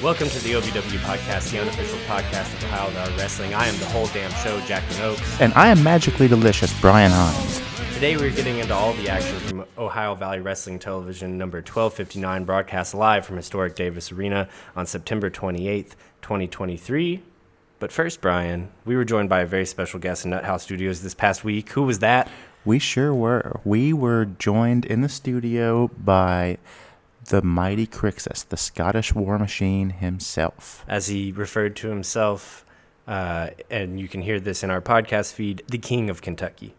Welcome to the OVW podcast, the unofficial podcast of Ohio Valley Wrestling. I am the whole damn show, Jackman Ochs. And I am magically delicious, Brian Hines. Today we're getting into all the action from Ohio Valley Wrestling Television number 1259, broadcast live from historic Davis Arena on September 28th, 2023. But first, Brian, we were joined by a very special guest in Nuthouse Studios this past week. Who was that? We sure were. We were joined in the studio by the mighty Crixus, the Scottish war machine himself. As he referred to himself, uh, and you can hear this in our podcast feed, the King of Kentucky.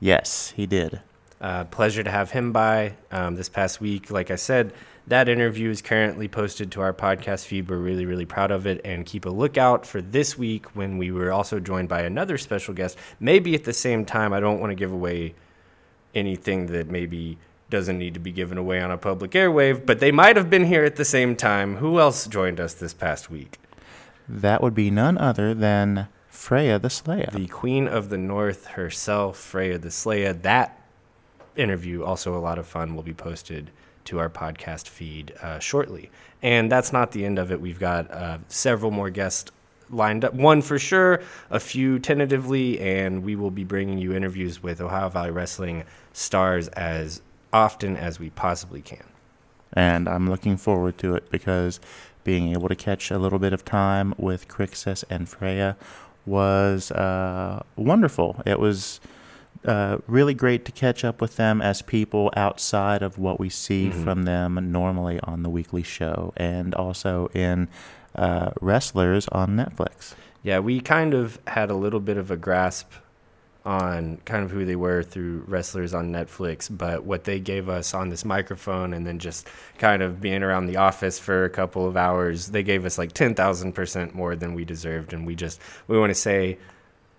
Yes, he did. Uh, pleasure to have him by um, this past week. Like I said, that interview is currently posted to our podcast feed. We're really, really proud of it. And keep a lookout for this week when we were also joined by another special guest. Maybe at the same time, I don't want to give away anything that maybe doesn't need to be given away on a public airwave, but they might have been here at the same time. Who else joined us this past week? That would be none other than Freya the Slaya. The Queen of the North herself, Freya the Slaya. That interview, also a lot of fun, will be posted to our podcast feed uh, shortly. And that's not the end of it. We've got uh, several more guests lined up. One for sure, a few tentatively, and we will be bringing you interviews with Ohio Valley Wrestling stars as often as we possibly can. And I'm looking forward to it because being able to catch a little bit of time with Crixus and Freya was uh, wonderful. It was uh, really great to catch up with them as people outside of what we see mm-hmm. from them normally on the weekly show and also in uh, Wrestlers on Netflix. Yeah, we kind of had a little bit of a grasp on kind of who they were through wrestlers on Netflix, but what they gave us on this microphone and then just kind of being around the office for a couple of hours, they gave us like 10,000% more than we deserved. And we just, we want to say,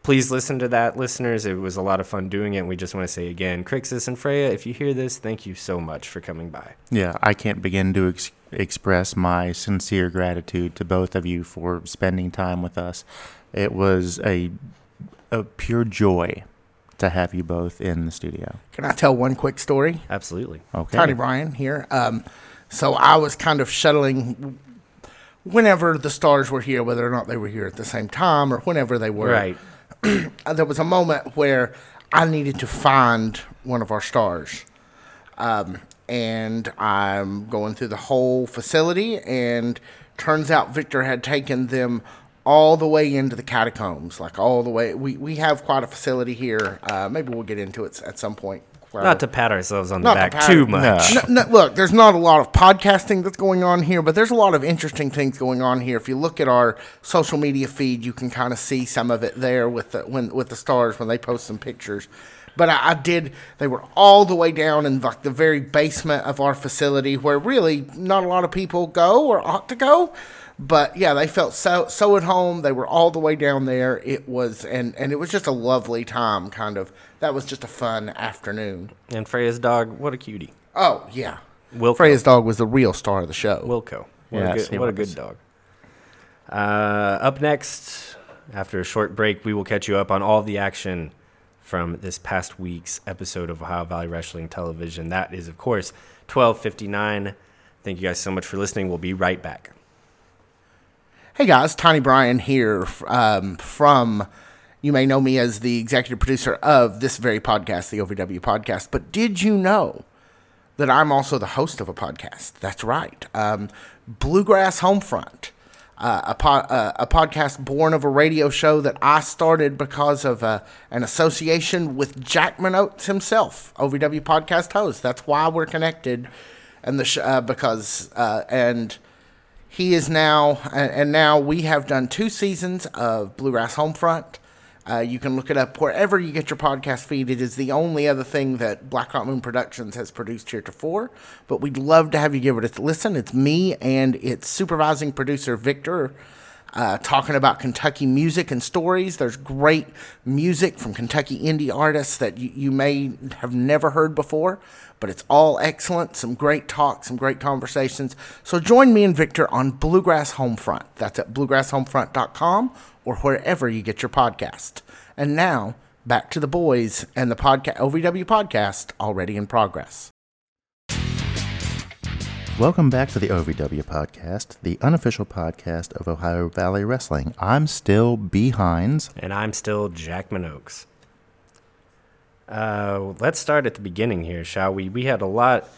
please listen to that, listeners. It was a lot of fun doing it. And we just want to say again, Crixus and Freya, if you hear this, thank you so much for coming by. Yeah, I can't begin to ex- express my sincere gratitude to both of you for spending time with us. It was a a pure joy to have you both in the studio. Can I tell one quick story? Absolutely. Okay. Tiny Brian here. Um, so I was kind of shuttling whenever the stars were here, whether or not they were here at the same time or whenever they were. Right. there was a moment where I needed to find one of our stars. Um, and I'm going through the whole facility, and turns out Victor had taken them all the way into the catacombs, like all the way. We we have quite a facility here. Uh, maybe we'll get into it at some point. Not to pat ourselves on the back to too much. No. No, no, look, there's not a lot of podcasting that's going on here, but there's a lot of interesting things going on here. If you look at our social media feed, you can kind of see some of it there with the when with the stars when they post some pictures. But I, I did. They were all the way down in like the very basement of our facility, where really not a lot of people go or ought to go. But yeah, they felt so so at home. They were all the way down there. It was and and it was just a lovely time. Kind of that was just a fun afternoon. And Freya's dog, what a cutie. Oh yeah, Wilco. Freya's dog was the real star of the show. Wilco. What, yes, a, good, what a good dog. Uh, up next, after a short break, we will catch you up on all the action from this past week's episode of Ohio Valley Wrestling Television. That is, of course, 1259. Thank you guys so much for listening. We'll be right back. Hey guys, Tiny Brian here um, from. You may know me as the executive producer of this very podcast, the OVW podcast. But did you know that I'm also the host of a podcast? That's right, um, Bluegrass Homefront, uh, a, po- uh, a podcast born of a radio show that I started because of uh, an association with Jackman Ochs himself, OVW podcast host. That's why we're connected, and the sh- uh, because uh, and he is now, and now we have done two seasons of Bluegrass Homefront. Uh, you can look it up wherever you get your podcast feed. It is the only other thing that Black Rock Moon Productions has produced heretofore. But we'd love to have you give it a listen. It's me and its supervising producer, Victor, uh, talking about Kentucky music and stories. There's great music from Kentucky indie artists that you, you may have never heard before but it's all excellent. Some great talk, some great conversations. So join me and Victor on Bluegrass Homefront. That's at bluegrasshomefront.com or wherever you get your podcast. And now, back to the boys and the podcast OVW podcast already in progress. Welcome back to the OVW podcast, the unofficial podcast of Ohio Valley Wrestling. I'm still B. Hines. And I'm still Jackman Ochs. Uh, let's start at the beginning here, shall we? We had a lot.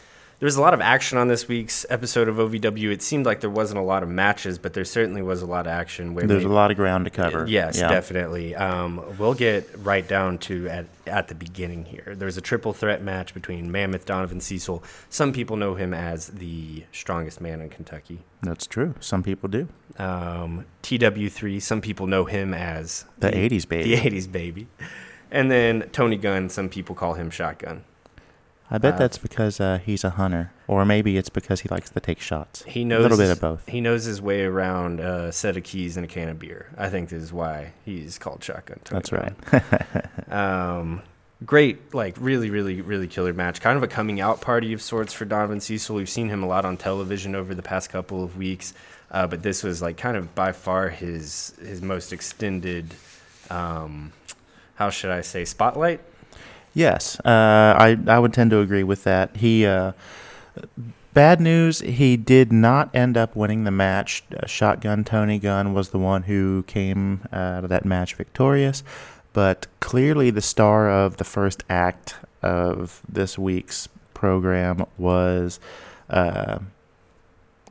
There was a lot of action on this week's episode of OVW. It seemed like there wasn't a lot of matches, but there certainly was a lot of action. Where There's a lot of ground to cover. Yes, Yeah. definitely. Um, we'll get right down to at, at the beginning here. There's a triple threat match between Mammoth Donovan Cecil. Some people know him as the strongest man in Kentucky. That's true. Some people do. Um, TW3. Some people know him as The 80s baby. The 80s baby. And then Tony Gunn. Some people call him Shotgun. I bet Uh, that's because uh, he's a hunter, or maybe it's because he likes to take shots. He knows a little bit of both. He knows his way around a set of keys and a can of beer. I think this is why he's called Shotgun. That's right. Um, great, like really, really, really killer match. Kind of a coming out party of sorts for Donovan Cecil. We've seen him a lot on television over the past couple of weeks, uh, but this was like kind of by far his his most extended. Um, how should I say spotlight? Yes, uh, I I would tend to agree with that. He uh, bad news. He did not end up winning the match. Uh, Shotgun Tony Gunn was the one who came out of that match victorious, but clearly the star of the first act of this week's program was uh,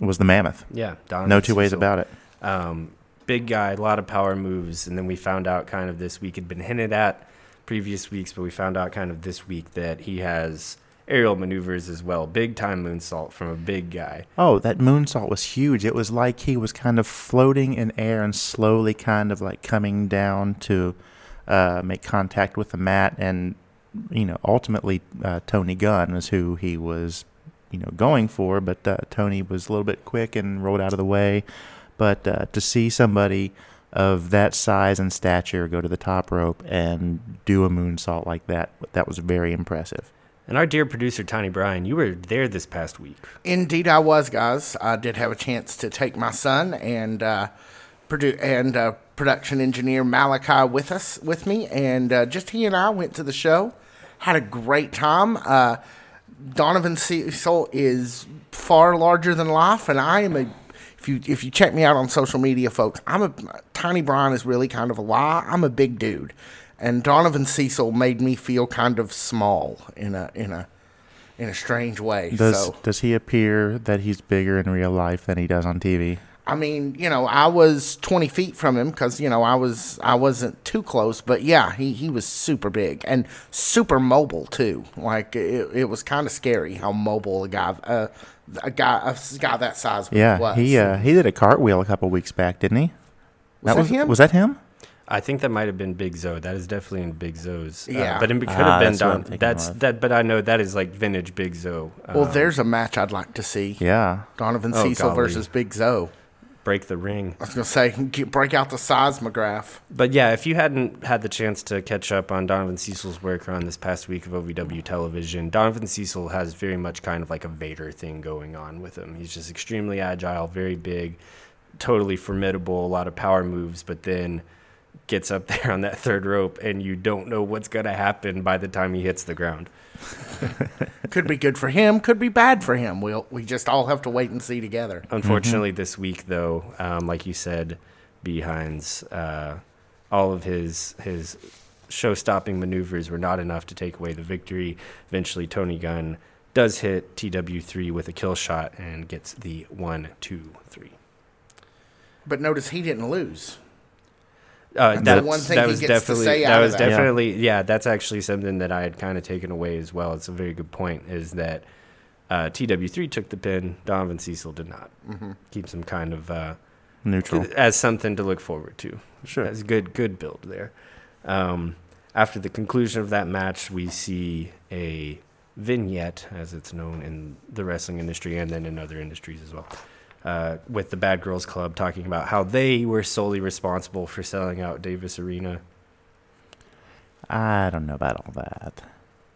was the Mammoth. Yeah, Donovan No two ways about it. Um, big guy, a lot of power moves, and then we found out kind of this week had been hinted at previous weeks, but we found out kind of this week that he has aerial maneuvers as well. Big time moonsault from a big guy. Oh, that moonsault was huge. It was like he was kind of floating in air and slowly kind of like coming down to uh, make contact with the mat. And, you know, ultimately, uh, Tony Gunn was who he was, you know, going for. But uh, Tony was a little bit quick and rolled out of the way. But uh, to see somebody of that size and stature go to the top rope and do a moonsault like that, that was very impressive. And our dear producer, Tiny Brian, you were there this past week. Indeed, I was, guys. I did have a chance to take my son and uh, produ- and uh, production engineer Malachi with us with me, and uh, just he and I went to the show. Had a great time. Uh, Donovan Cecil is far larger than life, and I am a. If you if you check me out on social media, folks, I'm a Tiny Brian is really kind of a lie. I'm a big dude, and Donovan Cecil made me feel kind of small in a in a in a strange way. Does so does he appear that he's bigger in real life than he does on TV? I mean, you know, I was 20 feet from him because, you know, I was, I wasn't too close, but yeah, he, he was super big and super mobile too. Like it, it was kind of scary how mobile a guy, uh, a guy, a guy that size Yeah, was. he uh, he did a cartwheel a couple weeks back, didn't he? Was that him? Was that him? I think that might have been Big Zoe. That is definitely in Big Zoe's. Uh, Yeah. but it could Ah, have been that's Don. That's of. that. But I know that is like vintage Big Zoe. well, Um, there's a match I'd like to see. Yeah. Donovan Oh, Cecil golly. versus Big Zoe. Break the ring. I was going to say, get, break out the seismograph. But yeah, if you hadn't had the chance to catch up on Donovan Cecil's work on this past week of OVW television, Donovan Cecil has very much kind of like a Vader thing going on with him. He's just extremely agile, very big, totally formidable, a lot of power moves, but then gets up there on that third rope and you don't know what's going to happen by the time he hits the ground. Could be good for him, could be bad for him. We'll, we just all have to wait and see together. Unfortunately, this week though, um, like you said, B. Hines, uh, all of his his show-stopping maneuvers were not enough to take away the victory. Eventually, Tony Gunn does hit TW3 with a kill shot and gets the one, two, three. But notice he didn't lose. Uh, That's that, the one thing that he was gets to definitely say that out of was that. Yeah. definitely yeah. That's actually something that I had kind of taken away as well. It's a very good point. Is that uh, TW3 took the pin, Donovan Cecil did not. Mm-hmm. Keeps him kind of uh, Neutral. as something to look forward to. Sure. That's good, good build there. Um, after the conclusion of that match, we see a vignette, as it's known in the wrestling industry and then in other industries as well, uh, with the Bad Girls Club talking about how they were solely responsible for selling out Davis Arena. I don't know about all that.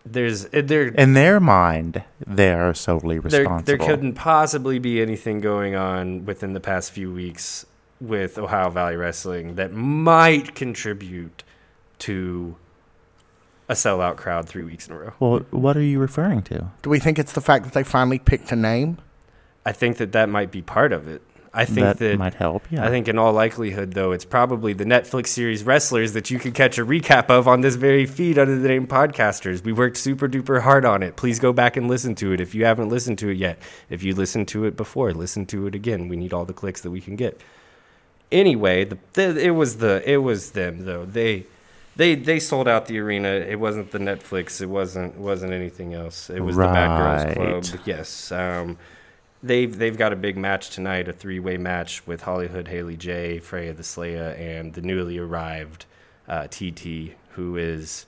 There's uh, there In their mind, they are solely there, responsible. there couldn't possibly be anything going on within the past few weeks with Ohio Valley Wrestling that might contribute to a sellout crowd three weeks in a row. Well, what are you referring to? Do we think it's the fact that they finally picked a name? I think that that might be part of it. I think that, that, might help. Yeah. I think in all likelihood, though, it's probably the Netflix series Wrestlers that you can catch a recap of on this very feed under the name Podcasters. We worked super duper hard on it. Please go back and listen to it if you haven't listened to it yet. If you listened to it before, listen to it again. We need all the clicks that we can get. Anyway, the, the it was the it was them though. They they they sold out the arena. It wasn't the Netflix. It wasn't wasn't anything else. It was the Right. Girls Club. Yes. Um, they've they've got a big match tonight, a three way match with Hollywood Haley J, Freya the Slaya, and the newly arrived uh, TT, who is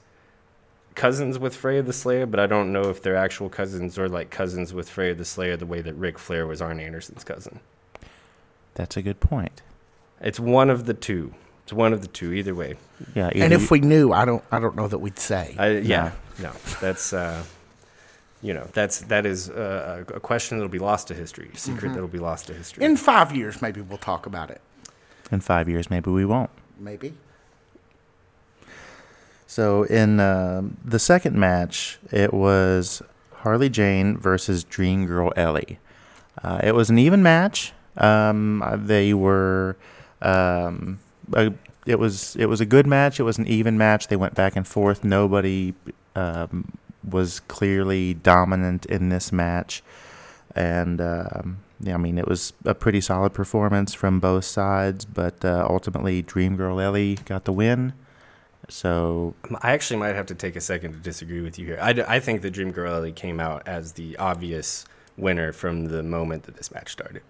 cousins with Freya the Slaya, but I don't know if they're actual cousins or like cousins with Freya the Slaya, the way that Ric Flair was Arn Anderson's cousin. That's a good point. It's one of the two. It's one of the two. Either way, Yeah. And either if we knew, I don't, I don't know that we'd say. I, yeah, no, that's. Uh, you know, that's that is uh, a question that'll be lost to history, a secret that'll be lost to history. In five years, maybe we'll talk about it. in five years, maybe we won't. Maybe. So in um the second match, it was Harley Jane versus Dream Girl Ellie. Uh, it was an even match. Um, uh, they were. Um, a, it was it was a good match. It was an even match. They went back and forth. Nobody um, was clearly dominant in this match, and um, yeah, I mean it was a pretty solid performance from both sides. But uh, ultimately, Dream Girl Ellie got the win. So I actually might have to take a second to disagree with you here. I, d- I think that Dream Girl Ellie came out as the obvious winner from the moment that this match started.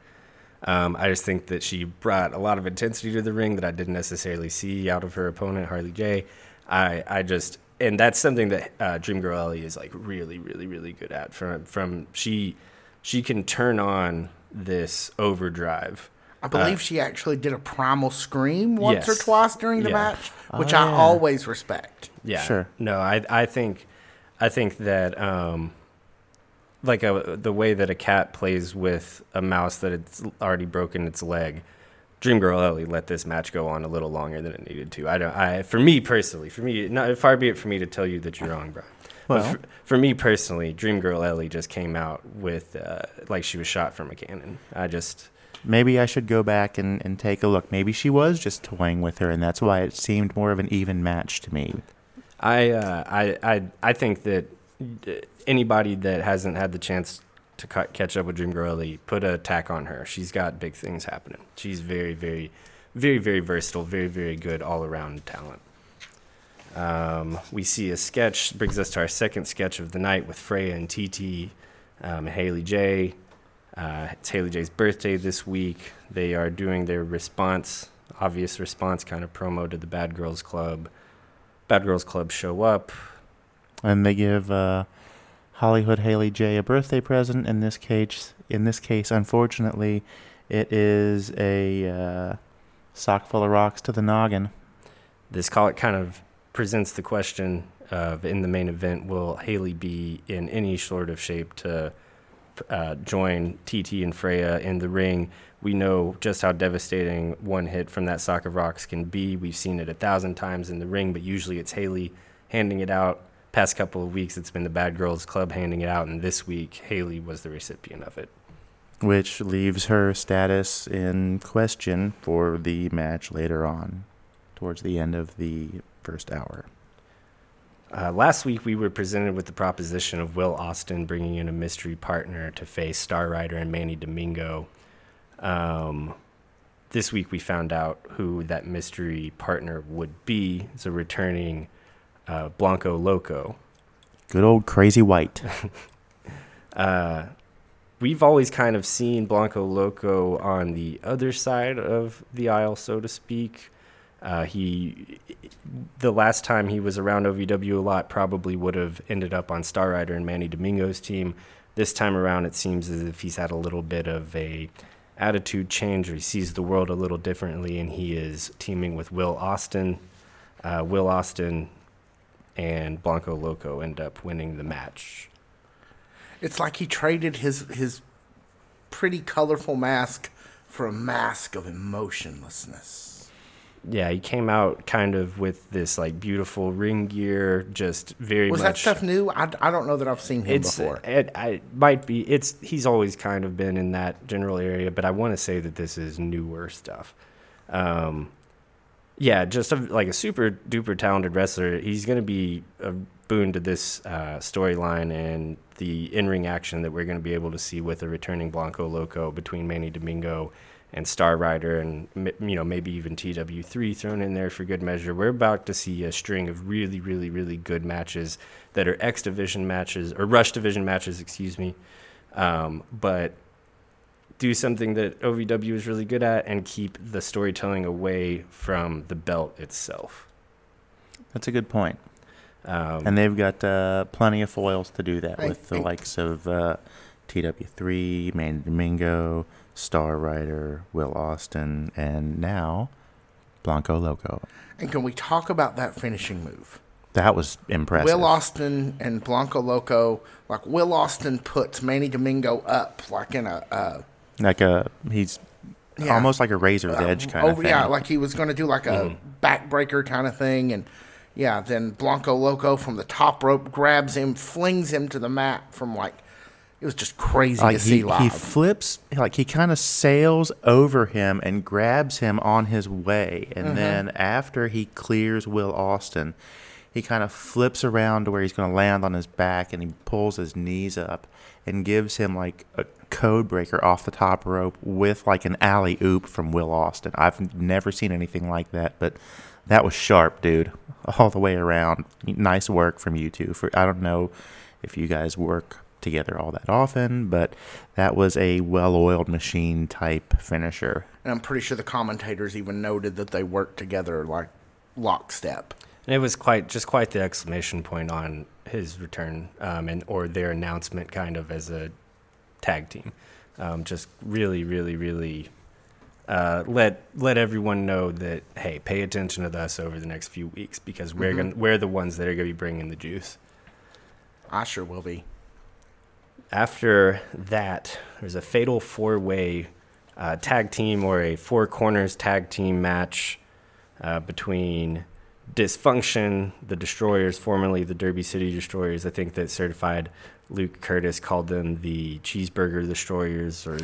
Um, I just think that she brought a lot of intensity to the ring that I didn't necessarily see out of her opponent, Harley J. I, I just, and that's something that uh, Dream Girl Ellie is like really, really, really good at. From, from she, she can turn on this overdrive. I believe she actually did a primal scream once or twice during the Yeah. match, Oh, which I always respect. Yeah. Sure. No, I I think I think that um like a, the way that a cat plays with a mouse that it's already broken its leg. Dream Girl Ellie let this match go on a little longer than it needed to. I don't. I for me personally, for me, not far be it for me to tell you that you're wrong, Brian. Well- but for, for me personally, Dream Girl Ellie just came out with uh, like she was shot from a cannon. I just maybe I should go back and, and take a look. Maybe she was just toying with her, and that's why it seemed more of an even match to me. I, uh, I, I, I think that anybody that hasn't had the chance to catch up with Dream Girl Ellie, put a tack on her. She's got big things happening. She's very, very, very, very versatile, very, very good all around talent. Um, we see a sketch, brings us to our second sketch of the night with Freya and TT um, Haley J. Uh, it's Haley J's birthday this week. They are doing their response, obvious response kind of promo to the Bad Girls Club. Bad Girls Club show up. And they give uh, Hollywood Haley J a birthday present. In this case, in this case, unfortunately, it is a uh, sock full of rocks to the noggin. This call it kind of presents the question of in the main event, will Haley be in any sort of shape to uh, join TT and Freya in the ring? We know just how devastating one hit from that sock of rocks can be. We've seen it a thousand times in the ring, but usually it's Haley handing it out. Past couple of weeks, it's been the Bad Girls Club handing it out, and this week, Haley was the recipient of it. which leaves her status in question for the match later on, towards the end of the first hour. Uh, last week, we were presented with the proposition of Will Austin bringing in a mystery partner to face Star Rider and Manny Domingo. Um, this week, we found out who that mystery partner would be. It's a returning uh, Blanco Loco. Good old crazy white. Uh, we've always kind of seen Blanco Loco on the other side of the aisle, so to speak. Uh, he, the last time he was around OVW a lot, probably would have ended up on Star Rider and Manny Domingo's team. This time around, it seems as if he's had a little bit of a attitude change, or he sees the world a little differently, and he is teaming with Will Austin. Uh, Will Austin and Blanco Loco end up winning the match. It's like he traded his his pretty colorful mask for a mask of emotionlessness. yeah, he came out kind of with this like beautiful ring gear, just very Was that stuff new? I, I don't know that I've seen him before. it, I might be it's he's always kind of been in that general area, but I want to say that this is newer stuff. Um, yeah, just a, like a super duper talented wrestler. He's going to be a boon to this uh, storyline and the in ring action that we're going to be able to see with a returning Blanco Loco between Manny Domingo and Star Rider, and you know maybe even TW3 thrown in there for good measure. We're about to see a string of really, really, really good matches that are X Division matches or Rush Division matches, excuse me. Um, but do something that OVW is really good at and keep the storytelling away from the belt itself. That's a good point. Um, And they've got uh, plenty of foils to do that Hey, with the likes of uh, TW3, Manny Domingo, Star Rider, Will Austin, and now Blanco Loco. And can we talk about that finishing move? That was impressive. Will Austin and Blanco Loco, like Will Austin puts Manny Domingo up like in a uh, like a he's Yeah. almost like a razor's uh, edge kind over, of thing. yeah, like he was going to do like a Mm-hmm. backbreaker kind of thing, and yeah, then Blanco Loco from the top rope grabs him, flings him to the mat from like it was just crazy like to see he, live. he flips like he kind of sails over him and grabs him on his way and Mm-hmm. then after he clears will austin he kind of flips around to where he's going to land on his back and he pulls his knees up and gives him like a code breaker off the top rope with like an alley oop from will austin i've never seen anything like that but that was sharp dude all the way around nice work from you two for i don't know if you guys work together all that often, but that was a well-oiled machine type finisher. and I'm pretty sure the commentators even noted that they worked together like lockstep. and it was quite just quite the exclamation point on his return um, and or their announcement kind of as a tag team. Um, just really, really, really uh, let let everyone know that hey, pay attention to us over the next few weeks because we're gonna we're the ones that are gonna be bringing the juice. I sure will be. after that, there's a fatal four way uh, tag team or a four corners tag team match uh, between Dysfunction, the Destroyers, formerly the Derby City Destroyers. I think that certified Luke Curtis called them the Cheeseburger Destroyers or,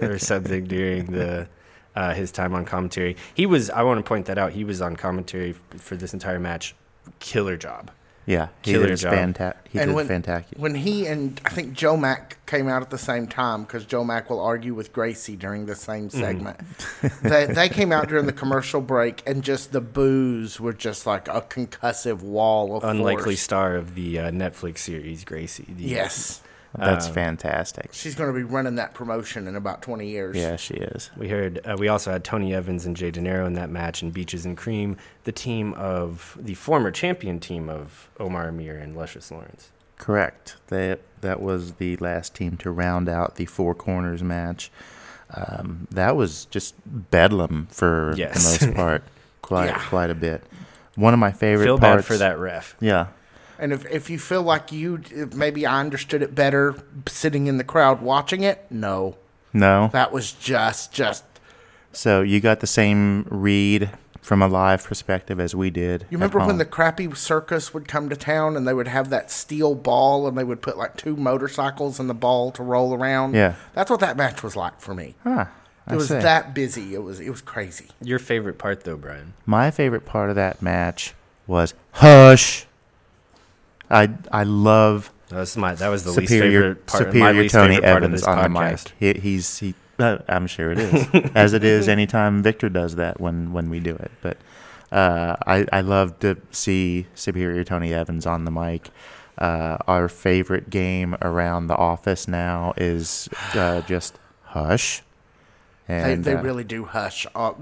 or something during the. Uh, his time on commentary, he was. I want to point that out. He was on commentary f- for this entire match. Killer job. Yeah, he Killer did job. fanta- He And did when- fantastic. When he and I think Joe Mack came out at the same time because Joe Mack will argue with Gracie during the same Mm-hmm. segment. they, they came out during the commercial break and just the boos were just like a concussive wall of Unlikely force. star of the uh, Netflix series, Gracie. The, Yes, That's um, fantastic. she's going to be running that promotion in about twenty years. Yeah, she is. We heard. Uh, we also had Tony Evans and Jay De Niro in that match, and Beaches and Cream, the team of the former champion team of Omar Amir and Luscious Lawrence. Correct. That that was the last team to round out the four corners match. Um, that was just bedlam for Yes. the most part. Quite Yeah. quite a bit. One of my favorite Feel parts. bad for that ref. Yeah, And if if you feel like you maybe I understood it better sitting in the crowd watching it, no, no. that was just just. So you got the same read from a live perspective as we did. You remember when the crappy circus would come to town and they would have that steel ball and they would put like two motorcycles in the ball to roll around? Yeah. That's what that match was like for me. Huh, It I was see. that busy. It was it was crazy. Your favorite part, though, Brian? My favorite part of that match was hush. I I love That was my. That was the least superior favorite part. my superior least Tony favorite part of Evans this on the podcast. mic. He, he's he. Uh, I'm sure it is, as it is anytime Victor does that when when we do it. But uh, I I love to see superior Tony Evans on the mic. Uh, our favorite game around the office now is uh, just hush. They, And they uh, really do hush. Uh,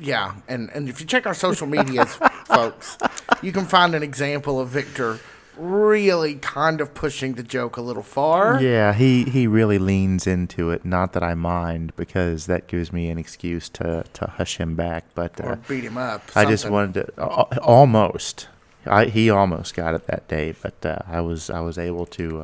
yeah, and and if you check our social medias, folks, you can find an example of Victor really kind of pushing the joke a little far. Yeah, he, he really leans into it. Not that I mind, because that gives me an excuse to, to hush him back. But Or uh, beat him up. I just wanted to al- almost. I, he almost got it that day, but uh, I was I was able to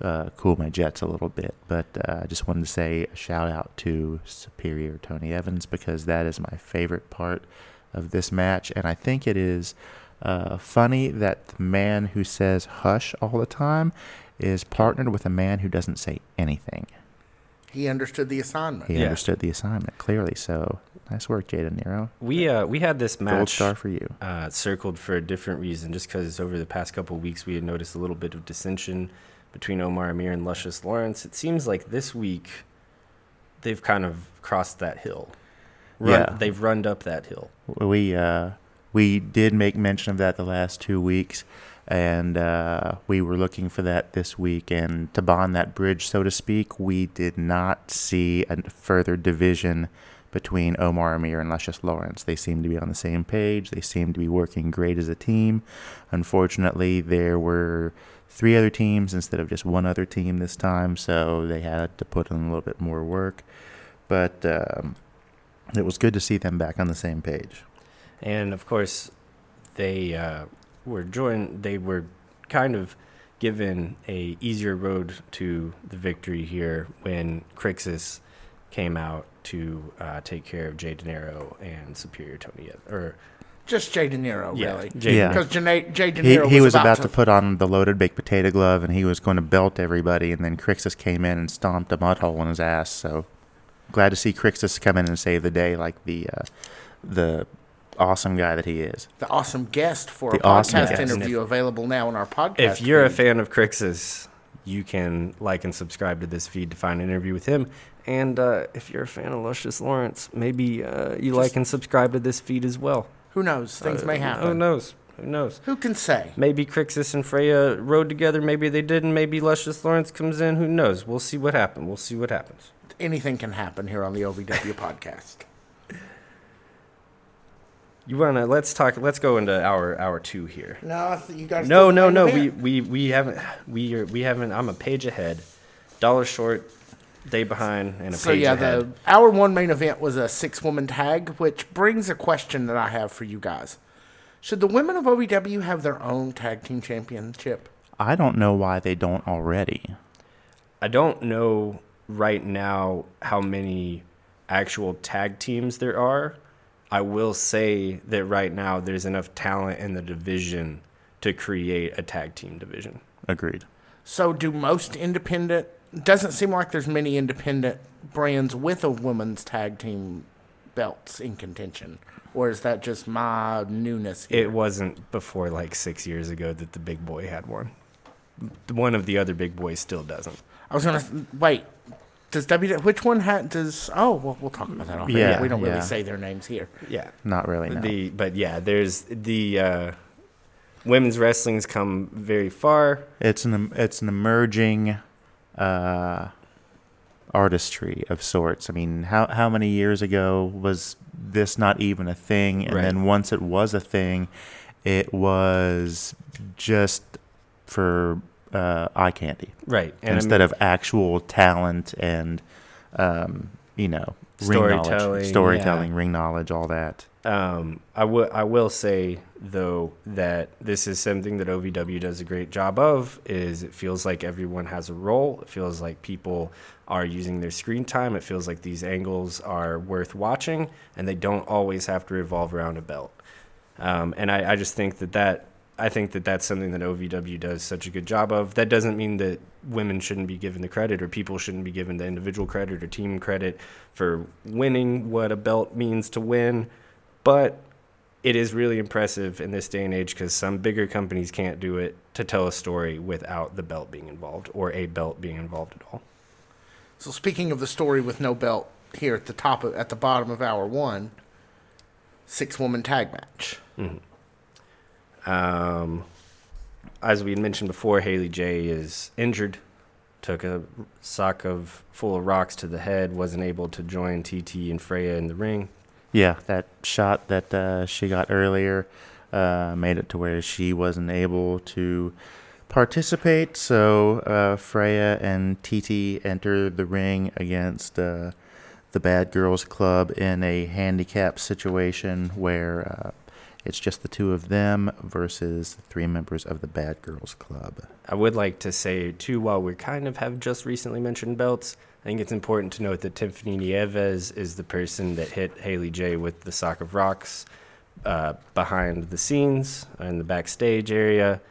uh, cool my jets a little bit. But uh, I just wanted to say a shout out to Superior Tony Evans because that is my favorite part of this match, and I think it is uh, funny that the man who says hush all the time is partnered with a man who doesn't say anything. He understood the assignment. He Yeah. understood the assignment clearly. So nice work, Jay De Niro. We uh we had this match Gold star for you. uh, circled for a different reason, just because over the past couple of weeks we had noticed a little bit of dissension between Omar Amir and Luscious Lawrence. It seems like this week they've kind of crossed that hill. Run, Yeah. They've runned up that hill. We uh, we did make mention of that the last two weeks, and uh, we were looking for that this week. And to bond that bridge, so to speak, we did not see a further division between Omar Amir and Luscious Lawrence. They seem to be on the same page. They seem to be working great as a team. Unfortunately, there were three other teams instead of just one other team this time, so they had to put in a little bit more work. But um, it was good to see them back on the same page. And of course, they uh, were joined. They were kind of given a easier road to the victory here when Crixus came out to uh, take care of Jay De Niro and Superior Tony. Or Just Jay De Niro, yeah, really. Jay Yeah. Because Jay, Jay De He, Niro he was about, to, to put on the loaded baked potato glove and he was going to belt everybody, and then Crixus came in and stomped a mud hole in his ass. So glad to see Crixus come in and save the day like the uh, the awesome guy that he is. the awesome guest for The a awesome podcast guest. interview available now on our podcast. If you're a feed. fan of Crixus, you can like and subscribe to this feed to find an interview with him. And uh, if you're a fan of Luscious Lawrence, maybe uh, you Just- like and subscribe to this feed as well. Who knows? Things Uh, may happen. Who knows? Who knows? Who can say? Maybe Crixus and Freya rode together. Maybe they didn't. Maybe Luscious Lawrence comes in. Who knows? We'll see what happens. We'll see what happens. Anything can happen here on the OVW podcast. You wanna? Let's talk. Let's go into hour hour two here. No, you guys. No, no, no. We we we haven't. We are. We haven't. I'm a page ahead. Dollar short. Day behind and a So page yeah, ahead. the hour one main event was a six woman tag, which brings a question that I have for you guys: Should the women of OVW have their own tag team championship? I don't know why they don't already. I don't know right now how many actual tag teams there are. I will say that right now there's enough talent in the division to create a tag team division. Agreed. So do most independent? Doesn't seem like there's many independent brands with a women's tag team belts in contention, or is that just my newness? Here? It wasn't before like six years ago that the big boy had one. One of the other big boys still doesn't. I was gonna wait. Does W? Which one had? Does oh well, we'll talk about that. Off Yeah, air. we don't really say their names here. Yeah. Not really. No. The but yeah, there's the uh, women's wrestling's come very far. It's an it's an emerging uh, artistry of sorts. I mean, how how many years ago was this not even a thing? And Right. then once it was a thing, it was just for uh, eye candy Right. And I instead mean- of actual talent and um, you know ring Storytelling, knowledge, storytelling, ring knowledge, all that. Um, I will I will say though that this is something that OVW does a great job of. Is it feels like everyone has a role. It feels like people are using their screen time. It feels like these angles are worth watching, and they don't always have to revolve around a belt. Um, and I, I just think that that I think that that's something that OVW does such a good job of. That doesn't mean that women shouldn't be given the credit or people shouldn't be given the individual credit or team credit for winning what a belt means to win. But it is really impressive in this day and age because some bigger companies can't do it to tell a story without the belt being involved or a belt being involved at all. So speaking of the story with no belt, here at the top of, at the bottom of hour one, six woman tag match. Mm-hmm. Um, as we had mentioned before, Haley J is injured. Took a sock of full of rocks to the head. Wasn't able to join TT and Freya in the ring. Yeah, that shot that uh, she got earlier uh, made it to where she wasn't able to participate. So uh, Freya and TT enter the ring against uh, the Bad Girls Club in a handicap situation where uh, It's just the two of them versus the three members of the Bad Girls Club. I would like to say too, while we kind of have just recently mentioned belts, I think it's important to note that Tiffany Nieves is the person that hit Haley J with the sock of rocks uh, behind the scenes in the backstage area.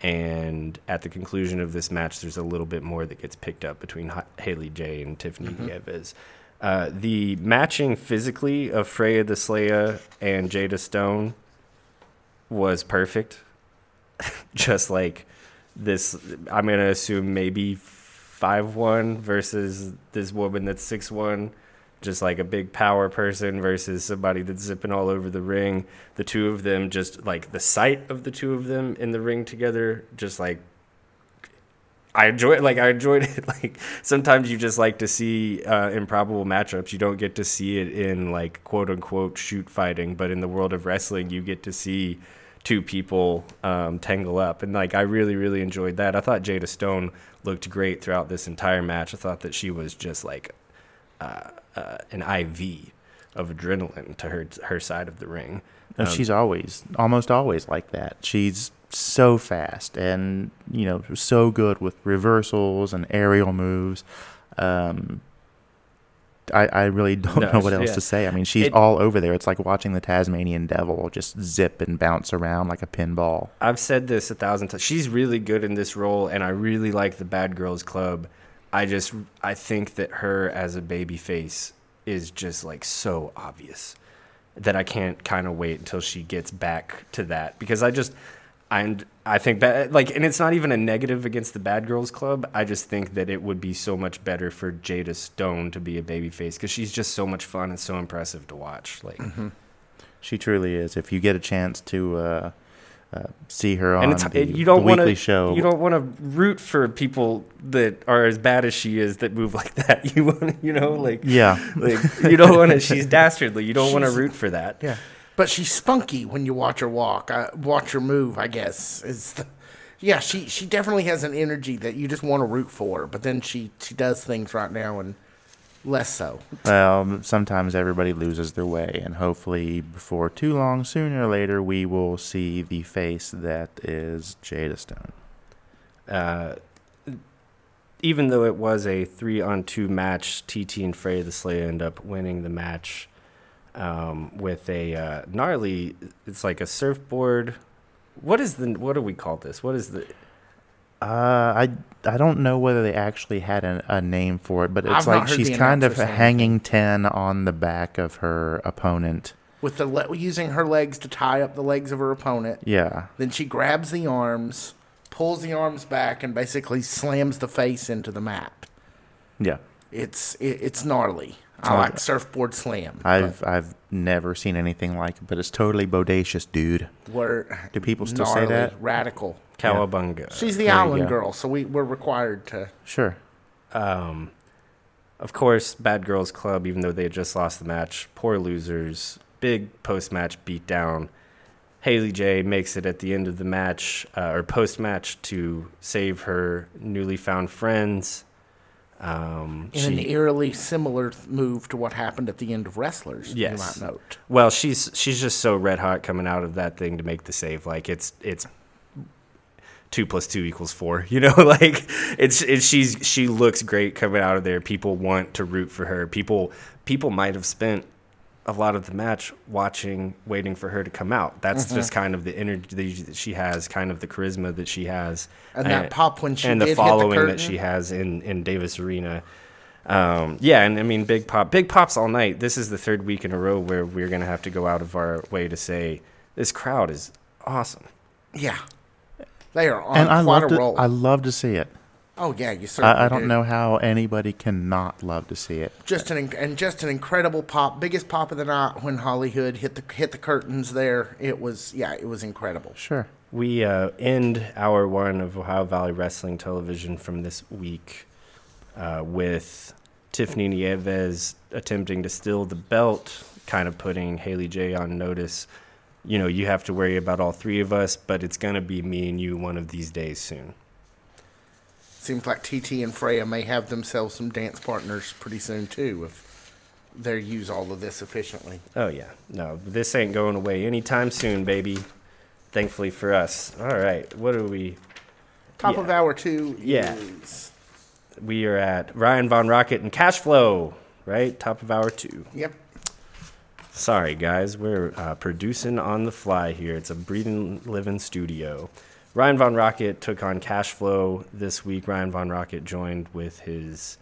And at the conclusion of this match, there's a little bit more that gets picked up between Ha- Haley J and Tiffany Nieves. Uh, the matching physically of Freya the Slaya and Jada Stone was perfect. Just like this, I'm going to assume maybe five one versus this woman that's six one, just like a big power person versus somebody that's zipping all over the ring. The two of them, just like the sight of the two of them in the ring together, just like I enjoy it. Like I enjoyed it. Like sometimes you just like to see uh, improbable matchups. You don't get to see it in like quote unquote shoot fighting, but in the world of wrestling, you get to see two people um, tangle up. And like I really, really enjoyed that. I thought Jada Stone looked great throughout this entire match. I thought that she was just like uh, uh, an IV of adrenaline to her her side of the ring. Um, she's always, almost always like that. She's so fast and you know so good with reversals and aerial moves. Um, I, I really don't No, know what else yeah. to say. I mean, she's It- all over there. It's like watching the Tasmanian Devil just zip and bounce around like a pinball. I've said this a thousand times. She's really good in this role, and I really like the Bad Girls Club. I just I think that her as a baby face is just like so obvious that I can't kind of wait until she gets back to that because I just I I think that like and it's not even a negative against the Bad Girls Club. I just think that it would be so much better for Jada Stone to be a baby face because she's just so much fun and so impressive to watch. Like She truly is. If you get a chance to uh, uh, see her on and it's the, you don't the want weekly to show, you don't want to root for people that are as bad as she is that move like that. You want you know like yeah, like you don't want to. She's dastardly. You don't want to root for that. Yeah, but she's spunky when you watch her walk. Uh, watch her move. I guess is. The, yeah, she she definitely has an energy that you just want to root for. But then she she does things right now and less so. Well, sometimes everybody loses their way, and hopefully, before too long, sooner or later, we will see the face that is Jada Stone. Uh, even though it was a three on two match, TT and Freya the Slaya end up winning the match um, with a uh, gnarly. It's like a surfboard. What is the? What do we call this? What is the? Uh, I I don't know whether they actually had a, a name for it, but it's I've not like heard she's the kind of announcer hanging ten on the back of her opponent. With the le- using her legs to tie up the legs of her opponent. Yeah, Then she grabs the arms, pulls the arms back, and basically slams the face into the mat. yeah. It's it, it's gnarly. I like surfboard slam. I've I've never seen anything like it, but it's totally bodacious, dude. we're Do people still say gnarly, that? Radical. Cowabunga. She's the There you go. girl, so we we're required to. Sure. Um, of course, Bad Girls Club, even though they had just lost the match, poor losers, big post match beatdown. Haley J makes it at the end of the match uh, or post match to save her newly found friends. Um, In an she- eerily similar th- move to what happened at the end of Wrestlers, Yes. you might note. well, she's she's just so red hot coming out of that thing to make the save. Like it's it's two plus two equals four. You know, like it's it's she's she looks great coming out of there. People want to root for her. People people might have spent a lot of the match watching, waiting for her to come out. That's Mm-hmm. just kind of the energy that she has, kind of the charisma that she has, And that pop when she and did the hit the following that she has in in Davis Arena. Um, yeah, and I mean, big pop, big pops all night. This is the third week in a row where we're gonna have to go out of our way to say this crowd is awesome. Yeah, they are on and I quite love a to roll. I love to see it. oh yeah, you certainly I, I don't do. know how anybody cannot love to see it. Just an and just an incredible pop, biggest pop of the night when Hollywood hit the hit the curtains. There, it was yeah, it was incredible. Sure. We uh, end hour one of Ohio Valley Wrestling Television from this week uh, with Tiffany Nieves attempting to steal the belt, kind of putting Haley J on notice. You know, you have to worry about all three of us, but it's going to be me and you one of these days soon. Seems like TT and Freya may have themselves some dance partners pretty soon too. If they use all of this efficiently. Oh yeah, no, this ain't going away anytime soon, baby. Thankfully for us. All right, what are we? Top Yeah. of hour two Yeah. is We are at Ryan Von Rocket and Cash Flow, right? Top of hour two. yep. Sorry, guys, we're uh, producing on the fly here. It's a breathing, living studio. Ryan Von Rocket took on Cash Flow this week. Ryan Von Rocket joined with his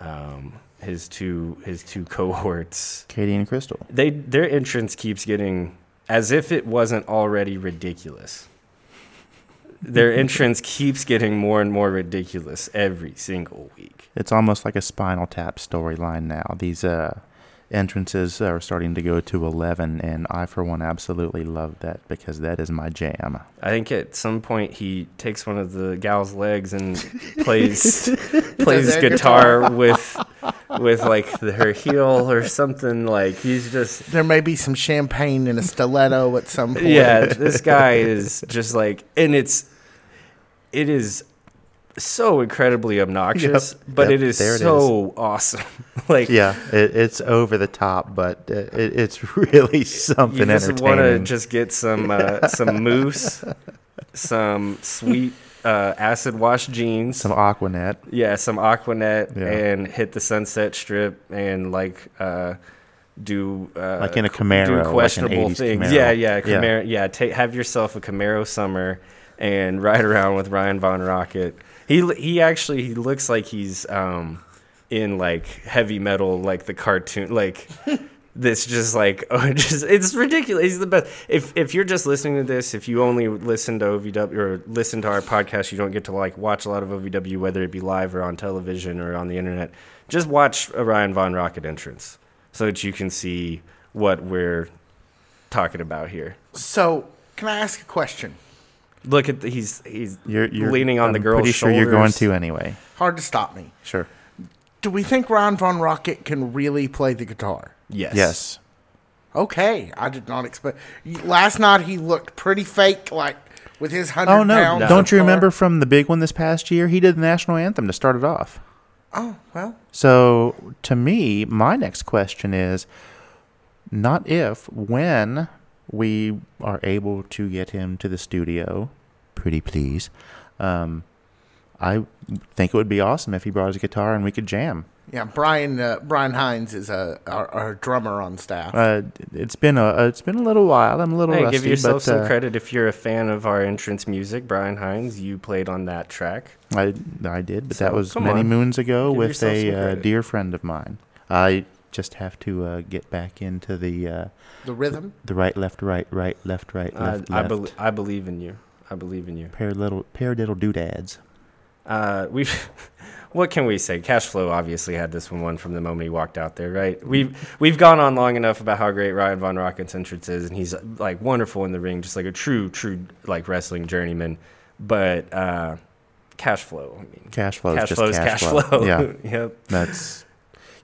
um, his two his two cohorts. Katie and Crystal. They their entrance keeps getting as if it wasn't already ridiculous. Their entrance keeps getting more and more ridiculous every single week. It's almost like a Spinal Tap storyline now. These uh, entrances are starting to go to 11, and I, for one, absolutely love that because that is my jam. I think at some point he takes one of the gal's legs and plays plays that guitar with with like the, her heel or something. Like he's just There may be some champagne and a stiletto at some point. yeah. This guy is just like, and it's it is so incredibly obnoxious, but Yep, it is it so awesome. like Yeah, it, it's over the top, but it, it's really something you just want to just get some uh, some mousse, some sweet uh, acid wash jeans. Some Aquanet. Yeah, some Aquanet Yeah. and hit the Sunset Strip and like uh, do uh, Like in a Camaro, do like an questionable 80s things. Camaro. Yeah, yeah, Yeah. Camaro. Yeah, take have yourself a Camaro summer and ride around with Ryan Von Rocket. He he actually he looks like he's um in like heavy metal, like the cartoon, like. This just like oh, just it's ridiculous. He's the best. If if you're just listening to this, if you only listen to OVW or listen to our podcast, you don't get to like watch a lot of OVW, whether it be live or on television or on the internet. Just watch Ryan Von Rocket entrance so that you can see what we're talking about here. So, can I ask a question? Look at the, he's he's You're, you're leaning on the I'm girl's pretty sure you're going to anyway. Hard to stop me. Sure. Do we think Ron Von Rocket can really play the guitar? Yes. Yes. Okay, I did not expect. Last night he looked pretty fake, like with his oh, hundred Oh no! pounds. Don't you guitar. remember from the big one this past year? He did the national anthem to start it off. Oh well, So to me, my next question is not if, when we are able to get him to the studio, pretty please. Um, I think it would be awesome if he brought his guitar and we could jam. yeah. Brian uh, Brian Hines is a our, our drummer on staff. Uh, it's been a it's been a little while. I'm a little Hey, rusty, give yourself but some uh, credit if you're a fan of our entrance music. Brian Hines, you played on that track. I I did, but So, that was come many on. moons ago Give with yourself a uh, dear friend of mine. I just have to uh, get back into the uh, the rhythm. the right, left, right, right, left, right, I, left, I, left. I believe in you. I believe in you. pair little paradiddle doodads. Uh, we've what can we say? Cash flow obviously had this one won from the moment he walked out there, right? We've we've gone on long enough about how great Ryan Von Rocket's entrance is, and he's like wonderful in the ring, just like a true, true like wrestling journeyman. But uh, cash flow, I mean, Cash flow is cash just flow is cash, cash flow. flow. yeah, yep. that's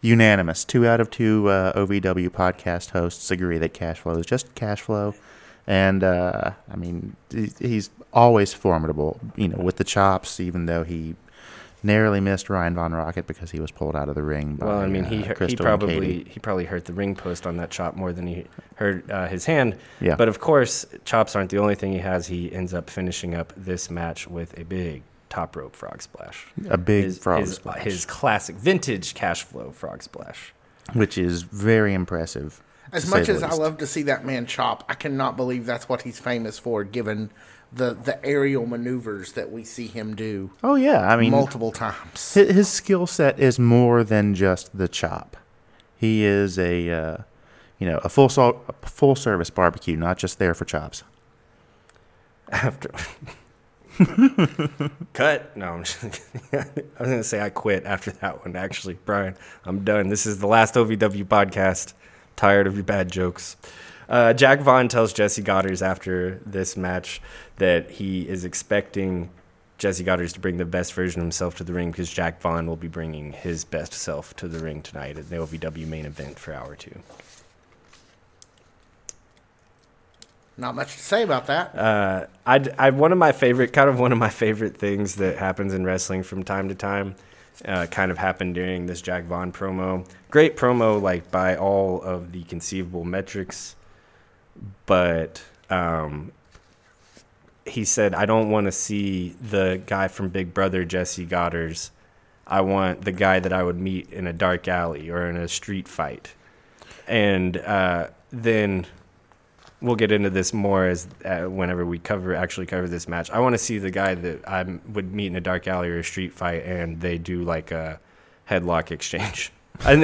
unanimous. Two out of two uh, OVW podcast hosts agree that cash flow is just cash flow, and uh, I mean he's always formidable. You know, with the chops, even though he narrowly missed Ryan Von Rocket because he was pulled out of the ring. By, Well, I mean, uh, he he and Katie. probably he probably hurt the ring post on that chop more than he hurt uh, his hand. yeah. But of course, chops aren't the only thing he has. He ends up finishing up this match with a big top rope frog splash. a big his, frog his, splash, his classic vintage cash flow frog splash. which is very impressive. As much the as I love to see that man chop, I cannot believe that's what he's famous for, given the the aerial maneuvers that we see him do Oh yeah, I mean, multiple times. his, his skill set is more than just the chop. He is a, uh, you know, a full so- a full service barbecue, not just there for chops. After cut. No, I'm just I was gonna say I quit after that one. Actually, Brian, I'm done. This is the last OVW podcast. Tired of your bad jokes. Uh, Jack Vaughn tells Jesse Godderz after this match that he is expecting Jesse Godderz to bring the best version of himself to the ring because Jack Vaughn will be bringing his best self to the ring tonight at the OVW main event for hour two. Not much to say about that. uh, I, I one of my favorite kind of one of my favorite things that happens in wrestling from time to time uh, kind of happened during this Jack Vaughn promo. Great promo, like by all of the conceivable metrics, but um, he said, "I don't want to see the guy from Big Brother, Jesse Godderz. I want the guy that I would meet in a dark alley or in a street fight." And uh, then we'll get into this more as uh, whenever we cover actually cover this match. I want to see the guy that I would meet in a dark alley or a street fight, and they do like a headlock exchange. And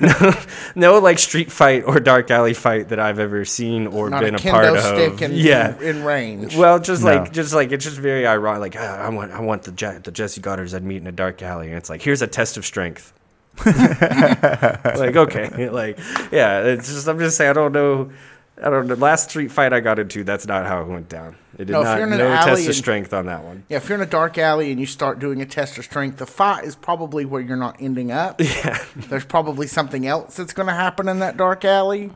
no, no, like street fight or dark alley fight that I've ever seen or Not been a a, part of. stick in, yeah. in, in range. Well, just No. like, just like it's just very ironic. Like, ah, I want, I want the Je- the Jesse Godderz I'd meet in a dark alley, and it's like, here's a test of strength. like, okay, like, yeah, it's just, I'm just saying, I don't know, I don't know. Last street fight I got into, that's not how it went down. It did No, if not you're in an no alley test of strength on that one. yeah, if you're in a dark alley and you start doing a test of strength, the fight is probably where you're not ending up. Yeah, There's probably something else that's going to happen in that dark alley.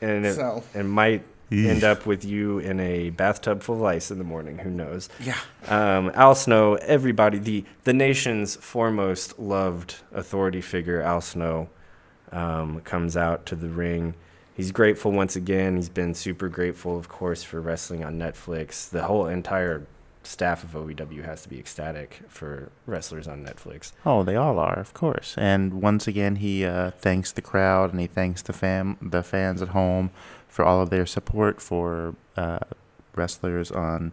and it, So- it might Eesh. end up with you in a bathtub full of ice in the morning. Who knows? Yeah. Um, Al Snow, everybody, the the nation's foremost loved authority figure, Al Snow, um, comes out to the ring. He's grateful once again. He's been super grateful, of course, for wrestling on Netflix. The whole entire staff of OVW has to be ecstatic for wrestlers on Netflix. Oh, they all are, of course. And once again, he uh, thanks the crowd and he thanks the fam, the fans at home, for all of their support for uh, wrestlers on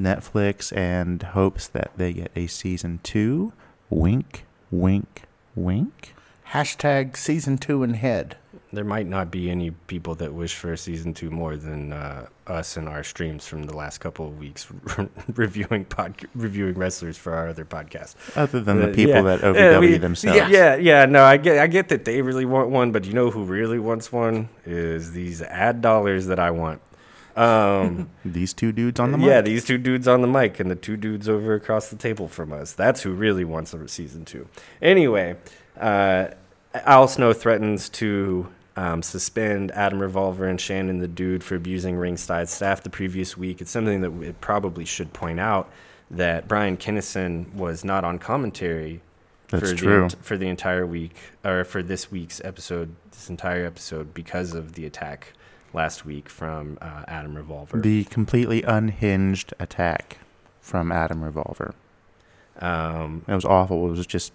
Netflix, and hopes that they get a season two. Wink, wink, wink. Hashtag season two in head. There might not be any people that wish for a season two more than uh, us and our streams from the last couple of weeks reviewing pod- reviewing wrestlers for our other podcast. Other than the Uh, people yeah. that Yeah, OVW we- themselves. Yeah, yeah, yeah. No, I get, I get that they really want one, but you know who really wants one is these ad dollars that I want. Um, These two dudes on the yeah, these two dudes on the mic and the two dudes over across the table from us. That's who really wants a season two. Anyway, uh, Al Snow threatens to um, suspend Adam Revolver and Shannon the Dude for abusing ringside staff the previous week. It's something that we probably should point out that Brian Kinnison was not on commentary That's for true. The, for the entire week, or for this week's episode, this entire episode, because of the attack last week from uh, Adam Revolver. The completely unhinged attack from Adam Revolver. um, It was awful. It was just,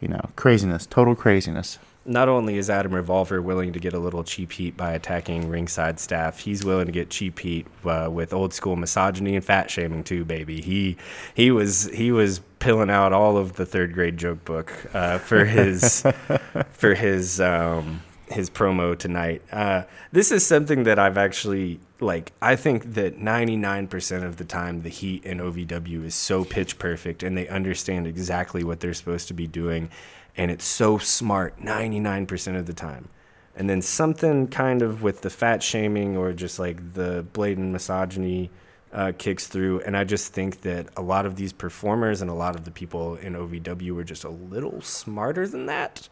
you know, craziness, total craziness. Not only is Adam Revolver willing to get a little cheap heat by attacking ringside staff, he's willing to get cheap heat uh, with old school misogyny and fat shaming too, baby. He he was he was pilling out all of the third grade joke book uh, for his for his um, his promo tonight. Uh, this is something that I've actually like. I think that ninety nine percent of the time, the Heat and OVW is so pitch perfect, and they understand exactly what they're supposed to be doing, and it's so smart ninety nine percent of the time. And then something kind of with the fat shaming or just like the blatant misogyny uh, kicks through. And I just think that a lot of these performers and a lot of the people in OVW were just a little smarter than that.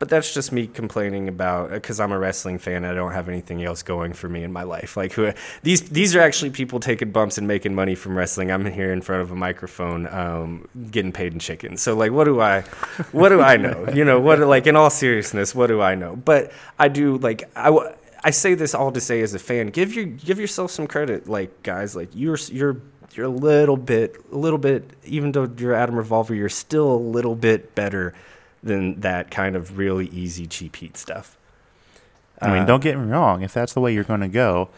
But that's just me complaining about because I'm a wrestling fan. And I don't have anything else going for me in my life. Like who these these are actually people taking bumps and making money from wrestling. I'm here in front of a microphone, um, getting paid in chicken. So like, what do I, what do I know? You know, what like in all seriousness, what do I know? But I do like I. I say this all to say as a fan, give your give yourself some credit, like guys, like you're you're you're a little bit a little bit even though you're Adam Revolver, you're still a little bit better than that kind of really easy cheap heat stuff. I mean, Uh, don't get me wrong. If that's the way you're going to go,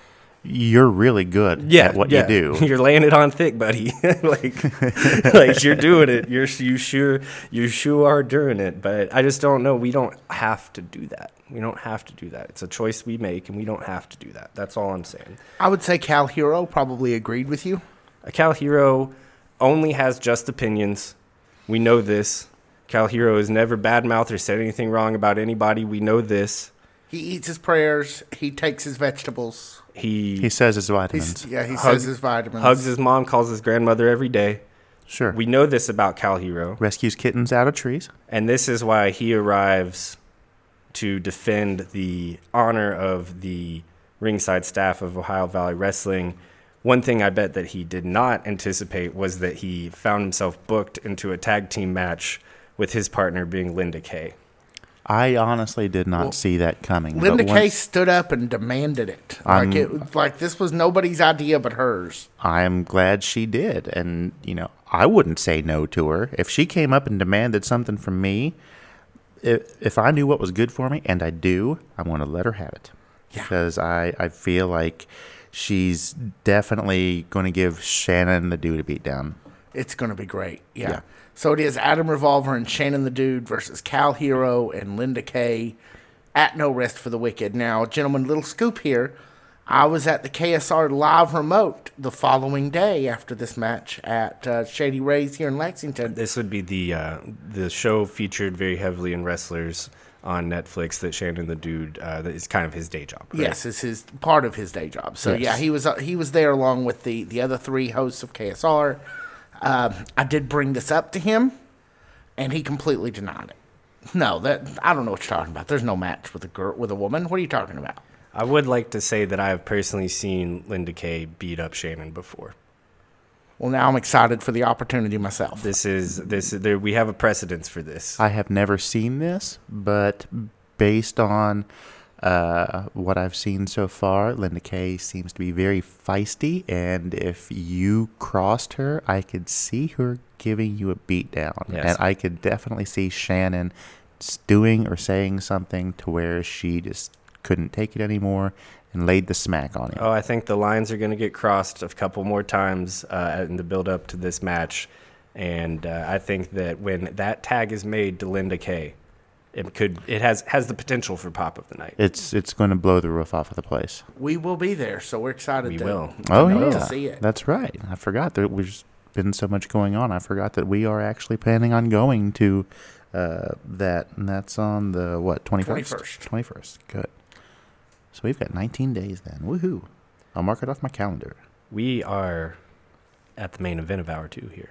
you're really good yeah, at what yeah. you do. You're laying it on thick, buddy. like, like you're doing it. You're you sure you sure are doing it. But I just don't know. We don't have to do that. We don't have to do that. It's a choice we make, and we don't have to do that. That's all I'm saying. I would say Kal Herro probably agreed with you. A Kal Herro only has just opinions. We know this. Kal Herro has never badmouthed or said anything wrong about anybody. We know this. He eats his prayers. He takes his vegetables. He, He says his vitamins. He's, yeah, he Hug- says his vitamins. hugs his mom, calls his grandmother every day. sure. We know this about Kal Herro. Rescues kittens out of trees. And this is why he arrives to defend the honor of the ringside staff of Ohio Valley Wrestling. One thing I bet that he did not anticipate was that he found himself booked into a tag team match with his partner being Linda Kay. I honestly did not Well, see that coming. Linda Kay once- stood up and demanded it. Like I'm- it like this was nobody's idea but hers. I'm glad she did. And, you know, I wouldn't say no to her. If she came up and demanded something from me, if, if I knew what was good for me, and I do, I'm going to let her have it. Yeah. Because I, I feel like she's definitely going to give Shannon the dude to beat down. It's going to be great. Yeah. Yeah. So it is Adam Revolver and Shannon the Dude versus Kal Herro and Linda Kay at No Rest for the Wicked. Now, gentlemen, little scoop here. I was at the KSR live remote the following day after this match at uh, Shady Rays here in Lexington. This would be the uh, the show featured very heavily in wrestlers on Netflix that Shannon the Dude uh, that is kind of his day job. right? Yes, it's his part of his day job. So Yes. yeah, he was uh, he was there along with the the other three hosts of KSR. Um, I did bring this up to him, and he completely denied it. No, that I don't know what you're talking about. There's no match with a girl with a woman. What are you talking about? I would like to say that I have personally seen Linda Kay beat up Shannon before. Well, now I'm excited for the opportunity myself. This is this there we have a precedence for this. I have never seen this, but based on uh, what I've seen so far, Linda Kay seems to be very feisty. And if you crossed her, I could see her giving you a beatdown. Yes. And I could definitely see Shannon doing or saying something to where she just couldn't take it anymore and laid the smack on him. Oh, I think the lines are going to get crossed a couple more times uh, in the build up to this match, and uh, I think that when that tag is made to Linda Kay, it could it has has the potential for pop of the night. It's it's going to blow the roof off of the place. We will be there, so we're excited. We to, will. to Oh yeah, to see it. that's right. I forgot that there's been so much going on. I forgot that we are actually planning on going to uh, that, and that's on the what twenty first. 21st. Twenty first. Good. So we've got nineteen days then. Woohoo! I'll mark it off my calendar. We are at the main event of hour two here.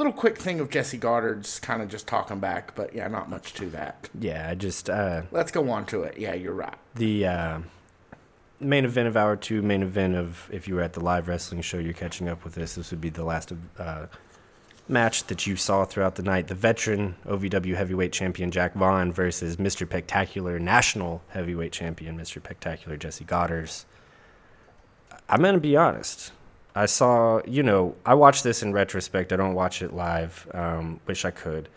Little quick thing of Jesse Godderz kind of just talking back, but yeah, not much to that. Yeah, I just uh, Let's go on to it. Yeah, you're right. the uh, main event of hour two, main event of if you were at the live wrestling show, you're catching up with this. This would be the last of, uh, match that you saw throughout the night. The veteran OVW heavyweight champion Jack Vaughn versus Mr. Spectacular national heavyweight champion Mr. Spectacular Jesse Godderz. I'm gonna be honest. I saw, you know, I watched this in retrospect. I don't watch it live. Um, wish I could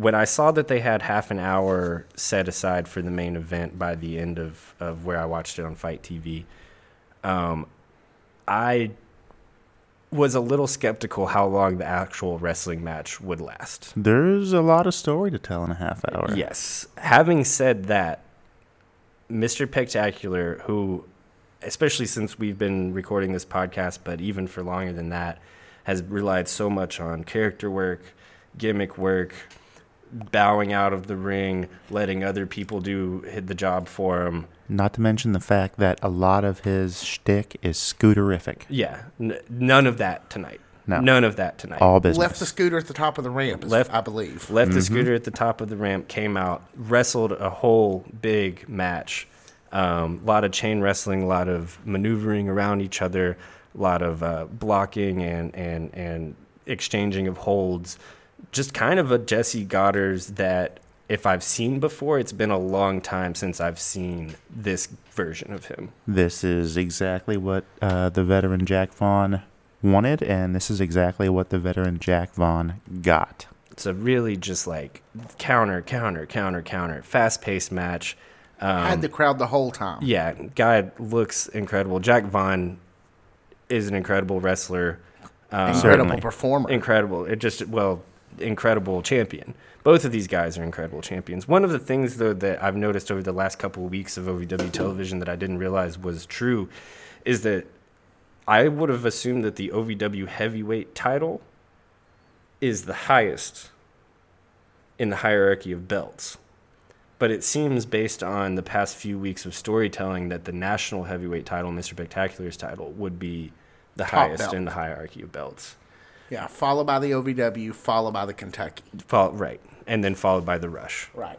when I saw that they had half an hour set aside for the main event by the end of, of where I watched it on FITE TV, um, I was a little skeptical how long the actual wrestling match would last. There's a lot of story to tell in a half hour. Yes. Having said that, Mr. Spectacular, who, especially since we've been recording this podcast, but even for longer than that, has relied so much on character work, gimmick work, bowing out of the ring, letting other people do hit the job for him. Not to mention the fact that a lot of his shtick is scooterific. Yeah, n- none of that tonight. No. None of that tonight. All business. Left the scooter at the top of the ramp, Left- I believe. left the mm-hmm. scooter at the top of the ramp, came out, wrestled a whole big match. A lot of chain wrestling, a lot of maneuvering around each other, a lot of uh, blocking and, and, and exchanging of holds. Just kind of a Jesse Godderz that if I've seen before, it's been a long time since I've seen this version of him. This is exactly what uh, the veteran Jack Vaughn wanted, and this is exactly what the veteran Jack Vaughn got. It's a really just like counter, counter, counter, counter, fast paced match. Um, Had the crowd the whole time. Yeah, guy looks incredible. Jack Vaughn is an incredible wrestler. Um, Incredible Certainly. performer. incredible. It just well, incredible champion. Both of these guys are incredible champions. One of the things though that I've noticed over the last couple of weeks of OVW television that I didn't realize was true is that I would have assumed that the OVW heavyweight title is the highest in the hierarchy of belts. But it seems based on the past few weeks of storytelling that the national heavyweight title, Mr. Spectacular's title, would be the Top highest belt. in the hierarchy of belts. yeah, followed by the OVW, followed by the Kentucky. Fol- right. And then followed by the Rush. Right.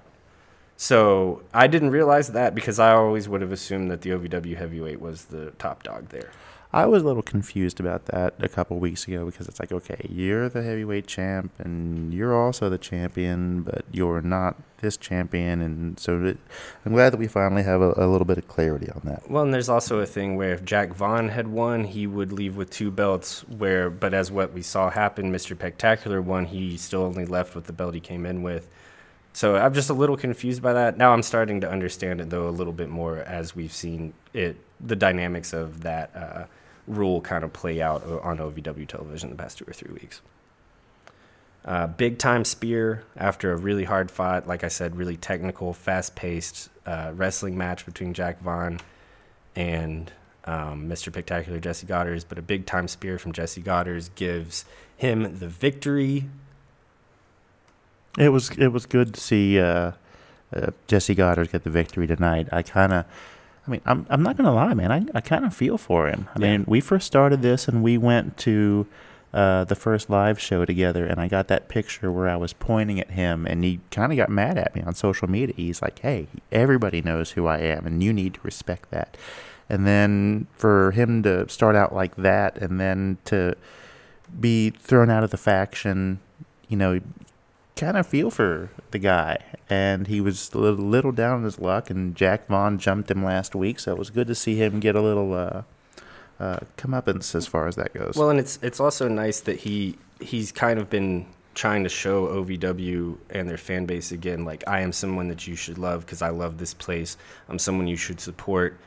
So I didn't realize that because I always would have assumed that the OVW heavyweight was the top dog there. I was a little confused about that a couple weeks ago because it's like, okay, you're the heavyweight champ and you're also the champion, but you're not this champion. And so it, I'm glad that we finally have a, a, little bit of clarity on that. Well, and there's also a thing where if Jack Vaughn had won, he would leave with two belts. Where, but as what we saw happen, Mr. Spectacular won, he still only left with the belt he came in with. So I'm just a little confused by that. Now I'm starting to understand it though a little bit more as we've seen it, the dynamics of that. Uh, rule kind of play out on OVW television the past two or three weeks. Uh, big time spear after a really hard fought, like I said, really technical, fast paced uh, wrestling match between Jack Vaughn and um, Mr. Spectacular Jesse Godderz. But a big time spear from Jesse Godderz gives him the victory. It was it was good to see uh, uh Jesse Godderz get the victory tonight. I kind of mean, I'm I'm not gonna lie, man. I, I kind of feel for him. I yeah. mean, we first started this and we went to uh, the first live show together, and I got that picture where I was pointing at him, and he kind of got mad at me on social media. He's like, "Hey, everybody knows who I am, and you need to respect that." And then for him to start out like that, and then to be thrown out of the faction, you know, kind of feel for the guy. And he was a little, down on his luck, and Jack Vaughn jumped him last week, so it was good to see him get a little uh, uh, comeuppance as far as that goes. Well, and it's it's also nice that he he's kind of been trying to show OVW and their fan base again, like I am someone that you should love because I love this place. I'm someone you should support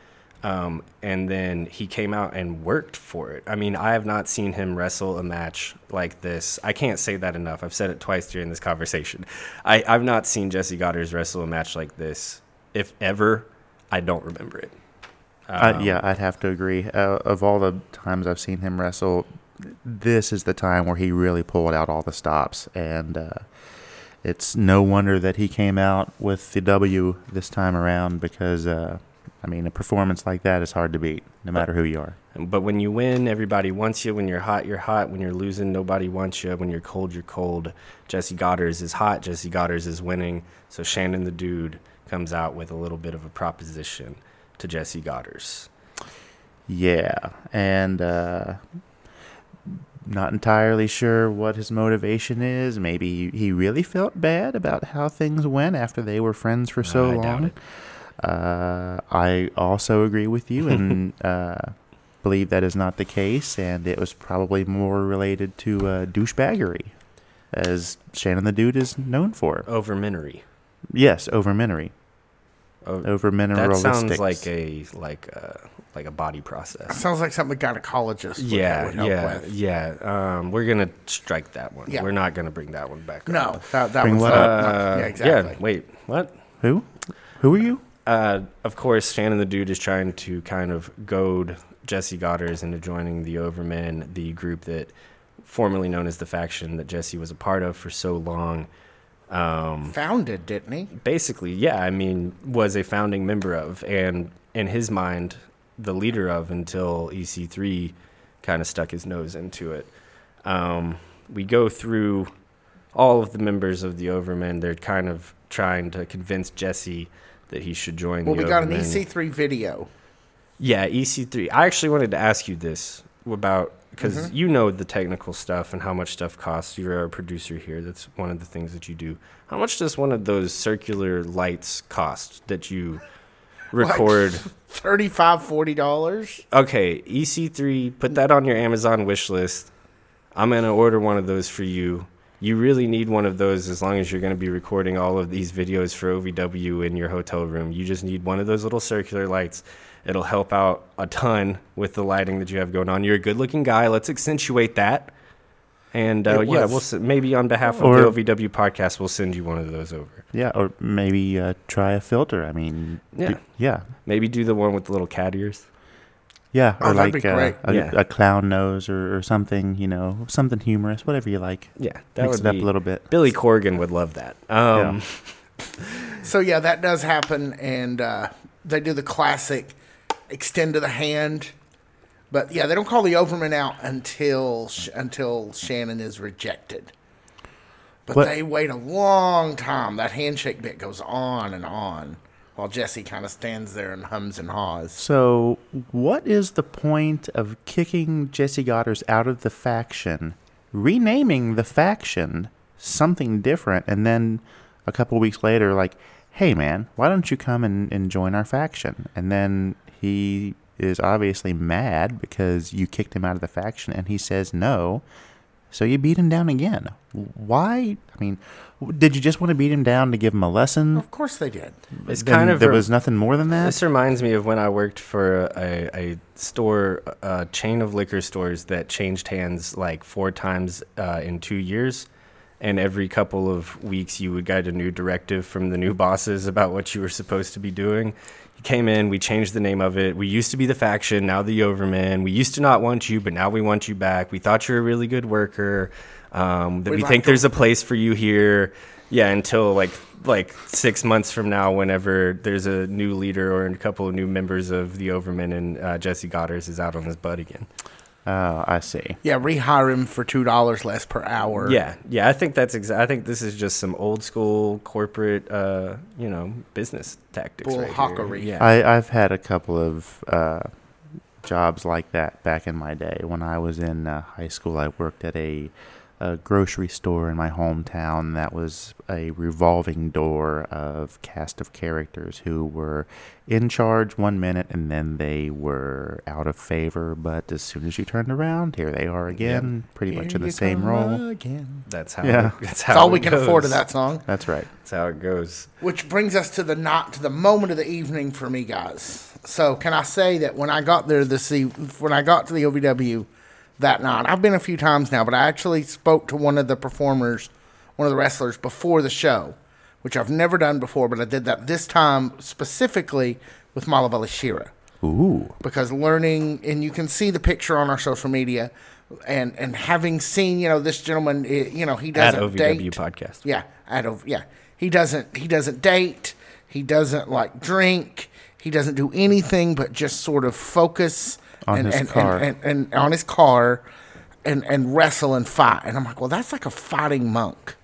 um, and then he came out and worked for it. I mean, I have not seen him wrestle a match like this. I can't say that enough. I've said it twice during this conversation. I, I've not seen Jesse Godderz wrestle a match like this. If ever, I don't remember it. Um, uh, yeah, I'd have to agree. Uh, of all the times I've seen him wrestle, this is the time where he really pulled out all the stops. And uh, it's no wonder that he came out with the W this time around because uh, I mean, a performance like that is hard to beat, no matter who you are. But when you win, everybody wants you. When you're hot, you're hot. When you're losing, nobody wants you. When you're cold, you're cold. Jesse Godderz is hot. Jesse Godderz is winning. So Shannon the Dude comes out with a little bit of a proposition to Jesse Godderz. Yeah, and uh, not entirely sure what his motivation is. Maybe he really felt bad about how things went after they were friends for so uh, long. Uh, I also agree with you and uh, believe that is not the case, and it was probably more related to uh, douchebaggery, as Shannon the Dude is known for. Overminery. Yes, overminery. Oh, over mineralistics. That sounds like a like a like a body process. Sounds like something a gynecologist. yeah, yeah, with. yeah. Um, we're gonna strike that one. Yeah. We're not gonna bring that one back. No, up. that, that bring what up? Uh, yeah, exactly. Yeah, wait, what? Who? Who are you? Uh, of course, Shannon the Dude is trying to kind of goad Jesse Godderz into joining the Overmen, the group that formerly known as the faction that Jesse was a part of for so long. Um, Founded, didn't he? Basically, yeah. I mean, was a founding member of, and in his mind, the leader of until EC3 kind of stuck his nose into it. Um, we go through all of the members of the Overmen. They're kind of trying to convince Jesse that he should join. Well, we got an EC3 video. Yeah, EC3. I actually wanted to ask you this about because mm-hmm. you know the technical stuff and how much stuff costs. You're a producer here. That's one of the things that you do. How much does one of those circular lights cost that you record? Like 35 40 dollars. Okay, EC3. Put that on your Amazon wish list. I'm gonna order one of those for you you really need one of those as long as you're going to be recording all of these videos for OVW in your hotel room. You just need one of those little circular lights. It'll help out a ton with the lighting that you have going on. You're a good looking guy. Let's accentuate that. And uh, yeah, we'll maybe on behalf of or, the OVW podcast, we'll send you one of those over. Yeah, or maybe uh, try a filter. I mean, yeah, yeah. Maybe do the one with the little cat ears. Yeah, or oh, like uh, a, yeah. a, clown nose or, or, something, you know, something humorous, whatever you like. Yeah, that Mix would it up a little bit. Billy Corgan would love that. Um, yeah. so yeah, that does happen, and uh, they do the classic extend to the hand, but yeah, they don't call the Overman out until until Shannon is rejected. But what? they wait a long time. That handshake bit goes on and on. While Jesse kind of stands there and hums and haws. So, what is the point of kicking Jesse Godderz out of the faction, renaming the faction something different, and then a couple weeks later, like, hey man, why don't you come and, and join our faction? And then he is obviously mad because you kicked him out of the faction, and he says no. So you beat him down again. Why? I mean, did you just want to beat him down to give him a lesson? Of course they did. It's Then kind of there a- was nothing more than that. This reminds me of when I worked for a, a store, a chain of liquor stores that changed hands like four times uh, in two years. And every couple of weeks, you would get a new directive from the new bosses about what you were supposed to be doing. You came in, we changed the name of it. We used to be the faction, now the Overman. We used to not want you, but now we want you back. We thought you were a really good worker. Um, that We'd we like think to- there's a place for you here. Yeah, until like like six months from now, whenever there's a new leader or a couple of new members of the Overmen and uh, Jesse Godderz is out on his butt again. Oh, I see. Yeah, rehire him for two dollars less per hour. Yeah, yeah, I think that's exa- I think this is just some old school corporate, uh, you know, business tactics. right here. Yeah, I, I've had a couple of uh, jobs like that back in my day. When I was in uh, high school, I worked at a, a grocery store in my hometown that was a revolving door of cast of characters who were in charge one minute and then they were out of favor. But as soon as you turned around, here they are again, pretty much in the you same role. Again. that's how. Yeah. that's how. That's all it we can afford of that song. That's right. That's how it goes. Which brings us to the not to the moment of the evening for me, guys. So can I say that when I got there this e- when I got to the OVW that night, I've been a few times now, but I actually spoke to one of the performers, one of the wrestlers before the show, which I've never done before, but I did that this time specifically with Mahabali Shera Ooh. because learning and you can see the picture on our social media and and having seen you know this gentleman eh, you know he doesn't at OVW date podcast. yeah at yeah he doesn't he doesn't date he doesn't like drink he doesn't do anything but just sort of focus On and, his and, car. And, and, and on his car and and wrestle and fight and i'm like well that's like a fighting monk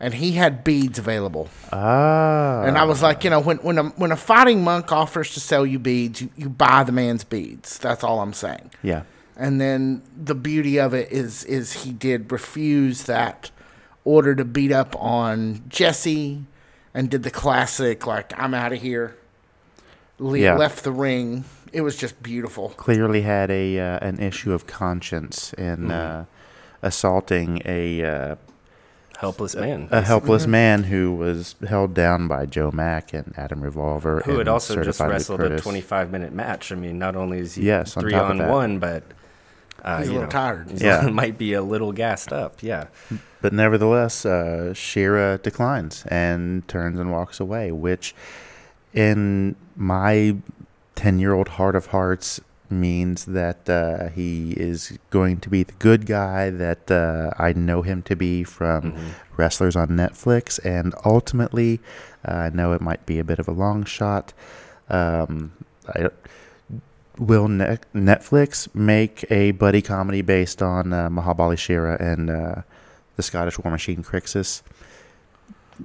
and he had beads available Ah. and I was like, you know, when when a when a fighting monk offers to sell you beads, you, you buy the man's beads. That's all I'm saying. yeah. And then the beauty of it is is he did refuse that order to beat up on Jesse and did the classic like I'm out of here. Le- Yeah. Left the ring. It was just beautiful. clearly had a uh, an issue of conscience in uh, assaulting a uh, Helpless man. a helpless Mm-hmm. man who was held down by Joe Mack and Adam Revolver. who had also just wrestled a 25 minute match. I mean, not only is he Yes, three top of on that. one, but uh, He's a you little know, tired. Yeah. might be a little gassed up. Yeah, But nevertheless, uh, Shera declines and turns and walks away, which, in my 10 year old heart of hearts, means that uh, he is going to be the good guy that uh, I know him to be from Mm-hmm. wrestlers on Netflix. And ultimately, uh, I know it might be a bit of a long shot. Um, I, will ne- Netflix make a buddy comedy based on uh, Mahabali Shera and uh, the Scottish War Machine Crixus?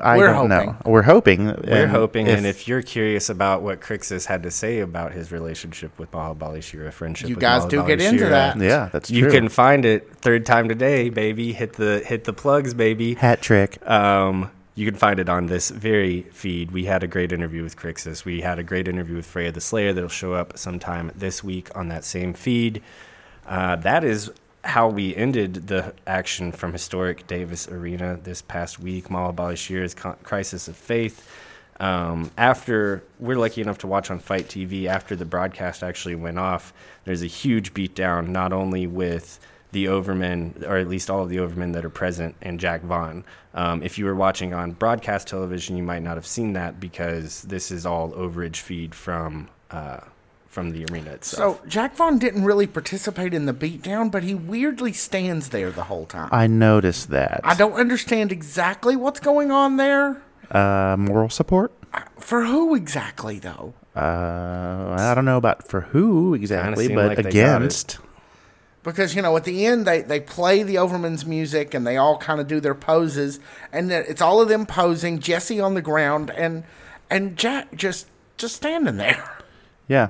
I We're don't know. hoping. We're hoping. we're and hoping. and if you're curious about what Crixus had to say about his relationship with Mahabali Shera, friendship, You with guys do Mahabali get into Shera, that. yeah, that's true. You can find it third time today, baby. Hit the hit the plugs, baby. hat trick. Um, you can find it on this very feed. We had a great interview with Crixus. We had a great interview with Freya the Slaya that'll show up sometime this week on that same feed. Uh, that is how we ended the action from historic Davis Arena this past week. Shera's Con- Crisis of Faith. Um, after we're lucky enough to watch on FITE TV, after the broadcast actually went off, there's a huge beatdown, not only with the Overmen, or at least all of the Overmen that are present, and Jack Vaughn. Um, if you were watching on broadcast television, you might not have seen that because this is all overage feed from uh, from the arena itself. So Jack Vaughn didn't really participate in the beatdown, but he weirdly stands there the whole time. I noticed that. I don't understand exactly what's going on there. Uh, moral support? For who exactly, though? Uh, I don't know about for who exactly, seemed but like they got it. against. Because you know, at the end, they they play the Overman's music and they all kind of do their poses, and it's all of them posing. Jesse on the ground, and and Jack just just standing there. Yeah,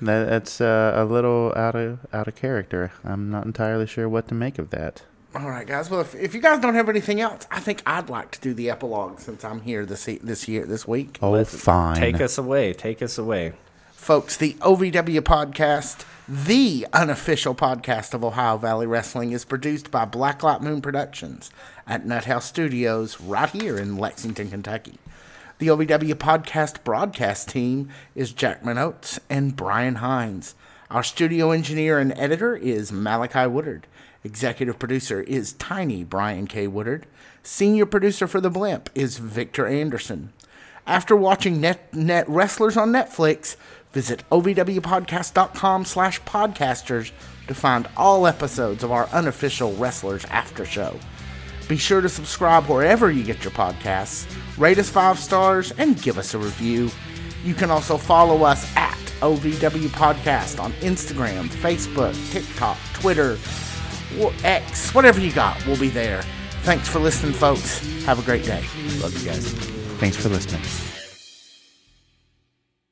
that, that's uh, a little out of out of character. I'm not entirely sure what to make of that. All right, guys. Well, if, if you guys don't have anything else, I think I'd like to do the epilogue since I'm here this e- this year this week. Oh, Let's fine. Take us away. Take us away. Folks, the OVW podcast, the unofficial podcast of Ohio Valley Wrestling, is produced by Blacklight Moon Productions at Nut House Studios right here in Lexington, Kentucky. The OVW podcast broadcast team is Jack Ochs and Brian Hines. Our studio engineer and editor is Malachi Woodard. Executive producer is Tiny Brian K. Woodard. Senior producer for The Blimp is Victor Anderson. After watching net, net wrestlers on Netflix, visit ovwpodcast.com slash podcasters to find all episodes of our unofficial Wrestlers After Show. Be sure to subscribe wherever you get your podcasts, rate us five stars, and give us a review. You can also follow us at OVW Podcast on Instagram, Facebook, TikTok, Twitter, X, whatever you got, we'll be there. Thanks for listening, folks. Have a great day. Love you guys. Thanks for listening.